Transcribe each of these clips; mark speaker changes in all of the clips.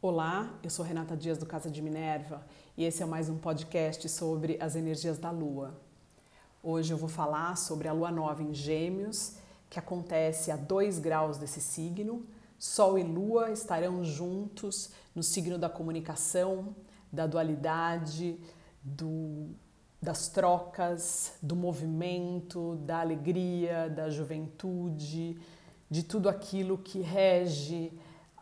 Speaker 1: Olá, eu sou Renata Dias do Casa de Minerva e esse é mais um podcast sobre as energias da Lua. Hoje eu vou falar sobre a Lua Nova em Gêmeos, que acontece a 2 graus desse signo. Sol e Lua estarão juntos no signo da comunicação, da dualidade, do, das trocas, do movimento, da alegria, da juventude, de tudo aquilo que rege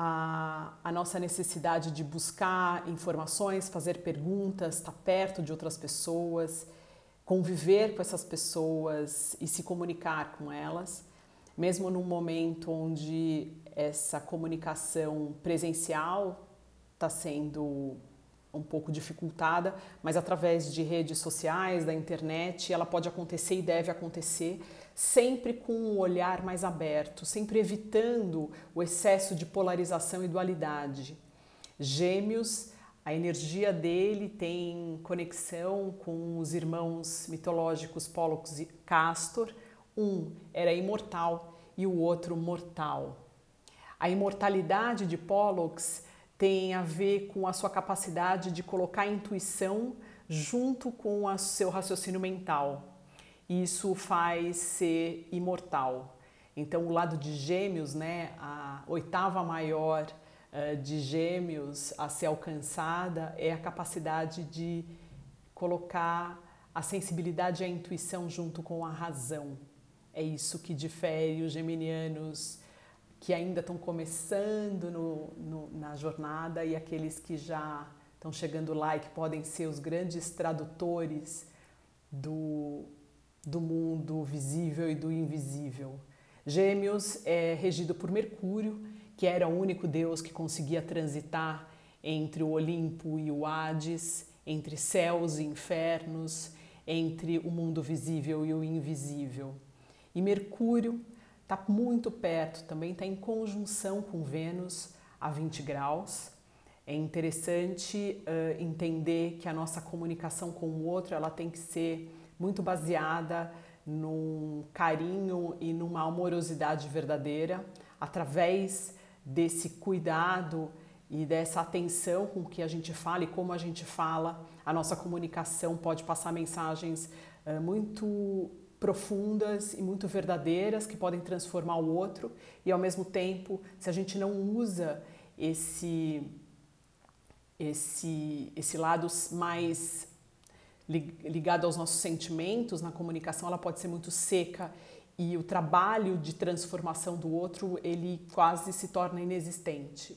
Speaker 1: a, a, nossa necessidade de buscar informações, fazer perguntas, estar perto de outras pessoas, conviver com essas pessoas e se comunicar com elas, mesmo num momento onde essa comunicação presencial está sendo um pouco dificultada, mas através de redes sociais, da internet, ela pode acontecer e deve acontecer, sempre com um olhar mais aberto, sempre evitando o excesso de polarização e dualidade. Gêmeos, a energia dele tem conexão com os irmãos mitológicos Pollux e Castor. Um era imortal e o outro mortal. A imortalidade de Pollux tem a ver com a sua capacidade de colocar a intuição junto com o seu raciocínio mental. Isso faz ser imortal. Então, o lado de Gêmeos, né, a oitava maior uh, de Gêmeos a ser alcançada é a capacidade de colocar a sensibilidade e a intuição junto com a razão. É isso que difere os geminianos que ainda estão começando no, no, na jornada e aqueles que já estão chegando lá e que podem ser os grandes tradutores do, do mundo visível e do invisível. Gêmeos é regido por Mercúrio, que era o único deus que conseguia transitar entre o Olimpo e o Hades, entre céus e infernos, entre o mundo visível e o invisível. E Mercúrio está muito perto, também está em conjunção com Vênus a 20 graus. É interessante uh, entender que a nossa comunicação com o outro ela tem que ser muito baseada num carinho e numa amorosidade verdadeira, através desse cuidado e dessa atenção com que a gente fala e como a gente fala, a nossa comunicação pode passar mensagens uh, muito profundas e muito verdadeiras que podem transformar o outro. E ao mesmo tempo, se a gente não usa esse esse esse lado mais ligado aos nossos sentimentos na comunicação, ela pode ser muito seca e o trabalho de transformação do outro, ele quase se torna inexistente.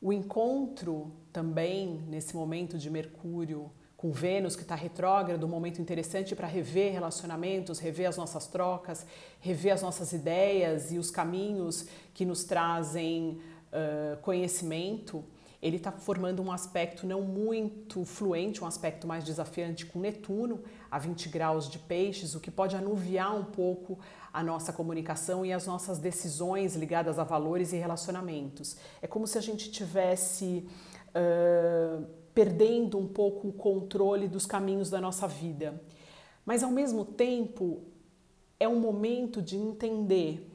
Speaker 1: O encontro também nesse momento de Mercúrio com Vênus, que está retrógrado, um momento interessante para rever relacionamentos, rever as nossas trocas, rever as nossas ideias e os caminhos que nos trazem uh, conhecimento. Ele está formando um aspecto não muito fluente, um aspecto mais desafiante com Netuno, a 20 graus de peixes, o que pode anuviar um pouco a nossa comunicação e as nossas decisões ligadas a valores e relacionamentos. É como se a gente tivesse. Uh, perdendo um pouco o controle dos caminhos da nossa vida. Mas ao mesmo tempo, é um momento de entender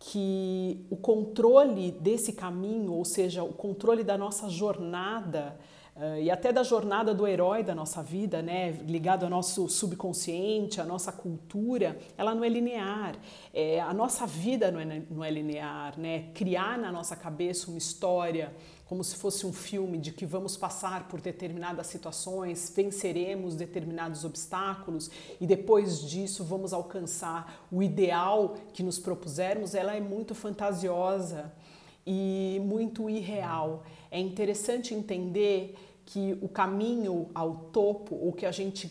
Speaker 1: que o controle desse caminho, ou seja, o controle da nossa jornada, Uh, e até da jornada do herói da nossa vida, né, ligado ao nosso subconsciente, à nossa cultura, ela não é linear. É, a nossa vida não é, não é linear, né? Criar na nossa cabeça uma história como se fosse um filme de que vamos passar por determinadas situações, venceremos determinados obstáculos e depois disso vamos alcançar o ideal que nos propusermos, ela é muito fantasiosa e muito irreal. É interessante entender que o caminho ao topo, o que a gente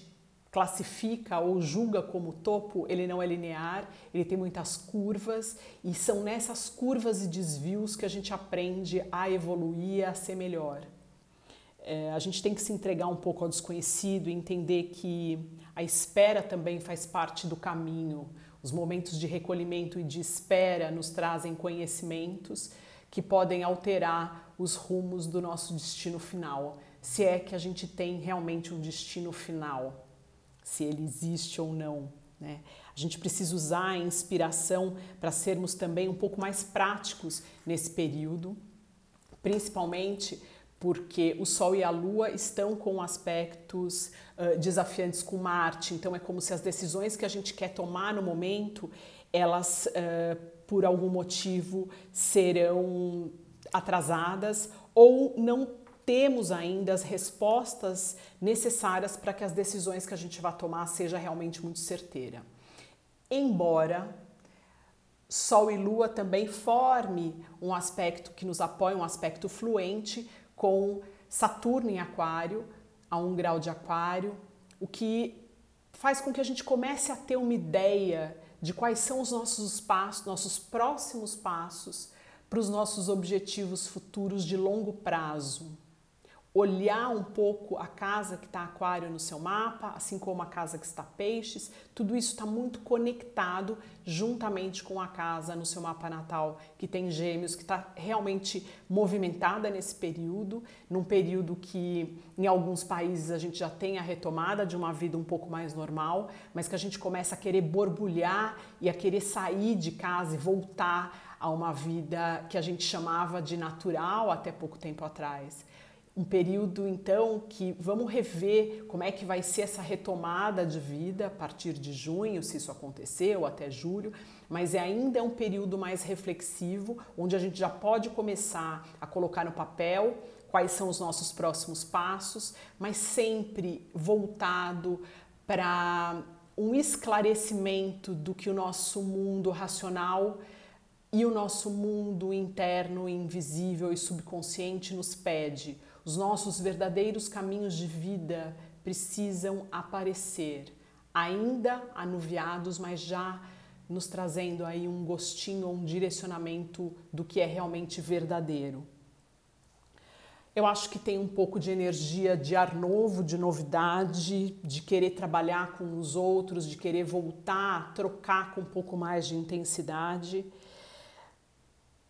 Speaker 1: classifica ou julga como topo, ele não é linear, ele tem muitas curvas e são nessas curvas e desvios que a gente aprende a evoluir, a ser melhor. É, a gente tem que se entregar um pouco ao desconhecido e entender que a espera também faz parte do caminho. Os momentos de recolhimento e de espera nos trazem conhecimentos que podem alterar os rumos do nosso destino final, se é que a gente tem realmente um destino final se ele existe ou não. Né? A gente precisa usar a inspiração para sermos também um pouco mais práticos nesse período, principalmente porque o Sol e a Lua estão com aspectos uh, desafiantes com Marte, então é como se as decisões que a gente quer tomar no momento, elas, uh, por algum motivo, serão atrasadas ou não temos ainda as respostas necessárias para que as decisões que a gente vai tomar seja realmente muito certeira. Embora Sol e Lua também forme um aspecto que nos apoia, um aspecto fluente com Saturno em Aquário, a um grau de Aquário, o que faz com que a gente comece a ter uma ideia de quais são os nossos passos, nossos próximos passos para os nossos objetivos futuros de longo prazo olhar um pouco a casa que está aquário no seu mapa, assim como a casa que está peixes, tudo isso está muito conectado juntamente com a casa no seu mapa natal que tem gêmeos, que está realmente movimentada nesse período, num período que em alguns países a gente já tem a retomada de uma vida um pouco mais normal, mas que a gente começa a querer borbulhar e a querer sair de casa e voltar a uma vida que a gente chamava de natural até pouco tempo atrás um período então que vamos rever como é que vai ser essa retomada de vida a partir de junho, se isso acontecer, ou até julho, mas é ainda um período mais reflexivo, onde a gente já pode começar a colocar no papel quais são os nossos próximos passos, mas sempre voltado para um esclarecimento do que o nosso mundo racional e o nosso mundo interno, invisível e subconsciente nos pede os nossos verdadeiros caminhos de vida precisam aparecer, ainda anuviados, mas já nos trazendo aí um gostinho, um direcionamento do que é realmente verdadeiro. Eu acho que tem um pouco de energia de ar novo, de novidade, de querer trabalhar com os outros, de querer voltar, trocar com um pouco mais de intensidade.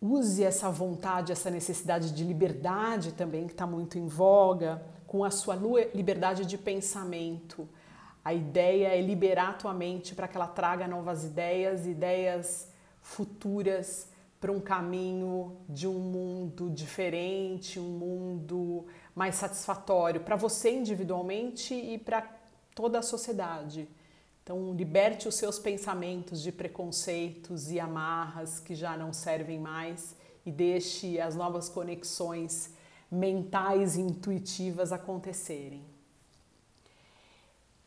Speaker 1: Use essa vontade, essa necessidade de liberdade também, que está muito em voga, com a sua liberdade de pensamento. A ideia é liberar a tua mente para que ela traga novas ideias, ideias futuras para um caminho de um mundo diferente, um mundo mais satisfatório para você individualmente e para toda a sociedade. Então, liberte os seus pensamentos de preconceitos e amarras que já não servem mais e deixe as novas conexões mentais e intuitivas acontecerem.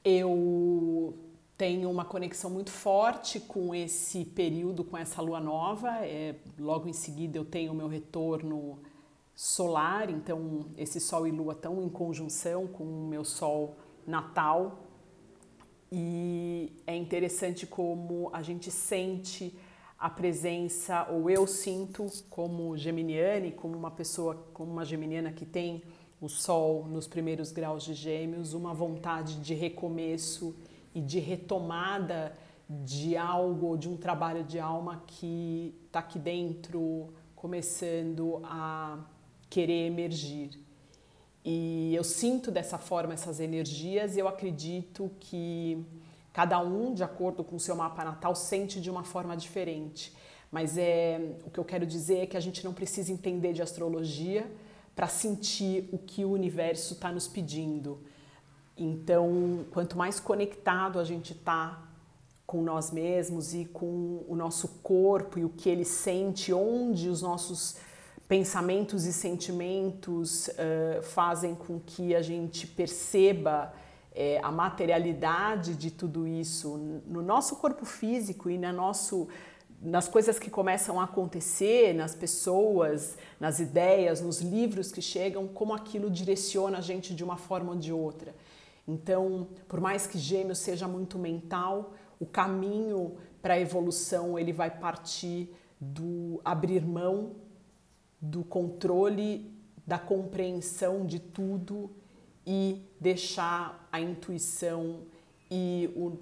Speaker 1: Eu tenho uma conexão muito forte com esse período, com essa lua nova. É, logo em seguida, eu tenho o meu retorno solar, então, esse Sol e Lua estão em conjunção com o meu Sol natal e é interessante como a gente sente a presença, ou eu sinto como geminiane, como uma pessoa, como uma geminiana que tem o Sol nos primeiros graus de Gêmeos, uma vontade de recomeço e de retomada de algo, de um trabalho de alma que está aqui dentro, começando a querer emergir. E eu sinto dessa forma essas energias e eu acredito que cada um, de acordo com o seu mapa natal, sente de uma forma diferente. Mas é, o que eu quero dizer é que a gente não precisa entender de astrologia para sentir o que o universo está nos pedindo. Então, quanto mais conectado a gente está com nós mesmos e com o nosso corpo e o que ele sente, onde os nossos pensamentos e sentimentos uh, fazem com que a gente perceba é, a materialidade de tudo isso no nosso corpo físico e na nosso, nas coisas que começam a acontecer, nas pessoas, nas ideias, nos livros que chegam, como aquilo direciona a gente de uma forma ou de outra. Então, por mais que Gêmeos seja muito mental, o caminho para a evolução ele vai partir do abrir mão do controle, da compreensão de tudo e deixar a intuição e o,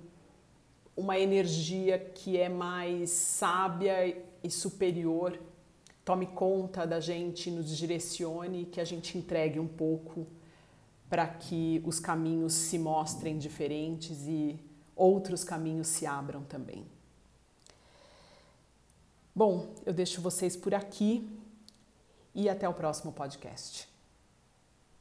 Speaker 1: uma energia que é mais sábia e superior tome conta da gente, nos direcione, que a gente entregue um pouco para que os caminhos se mostrem diferentes e outros caminhos se abram também. Bom, eu deixo vocês por aqui e até o próximo podcast.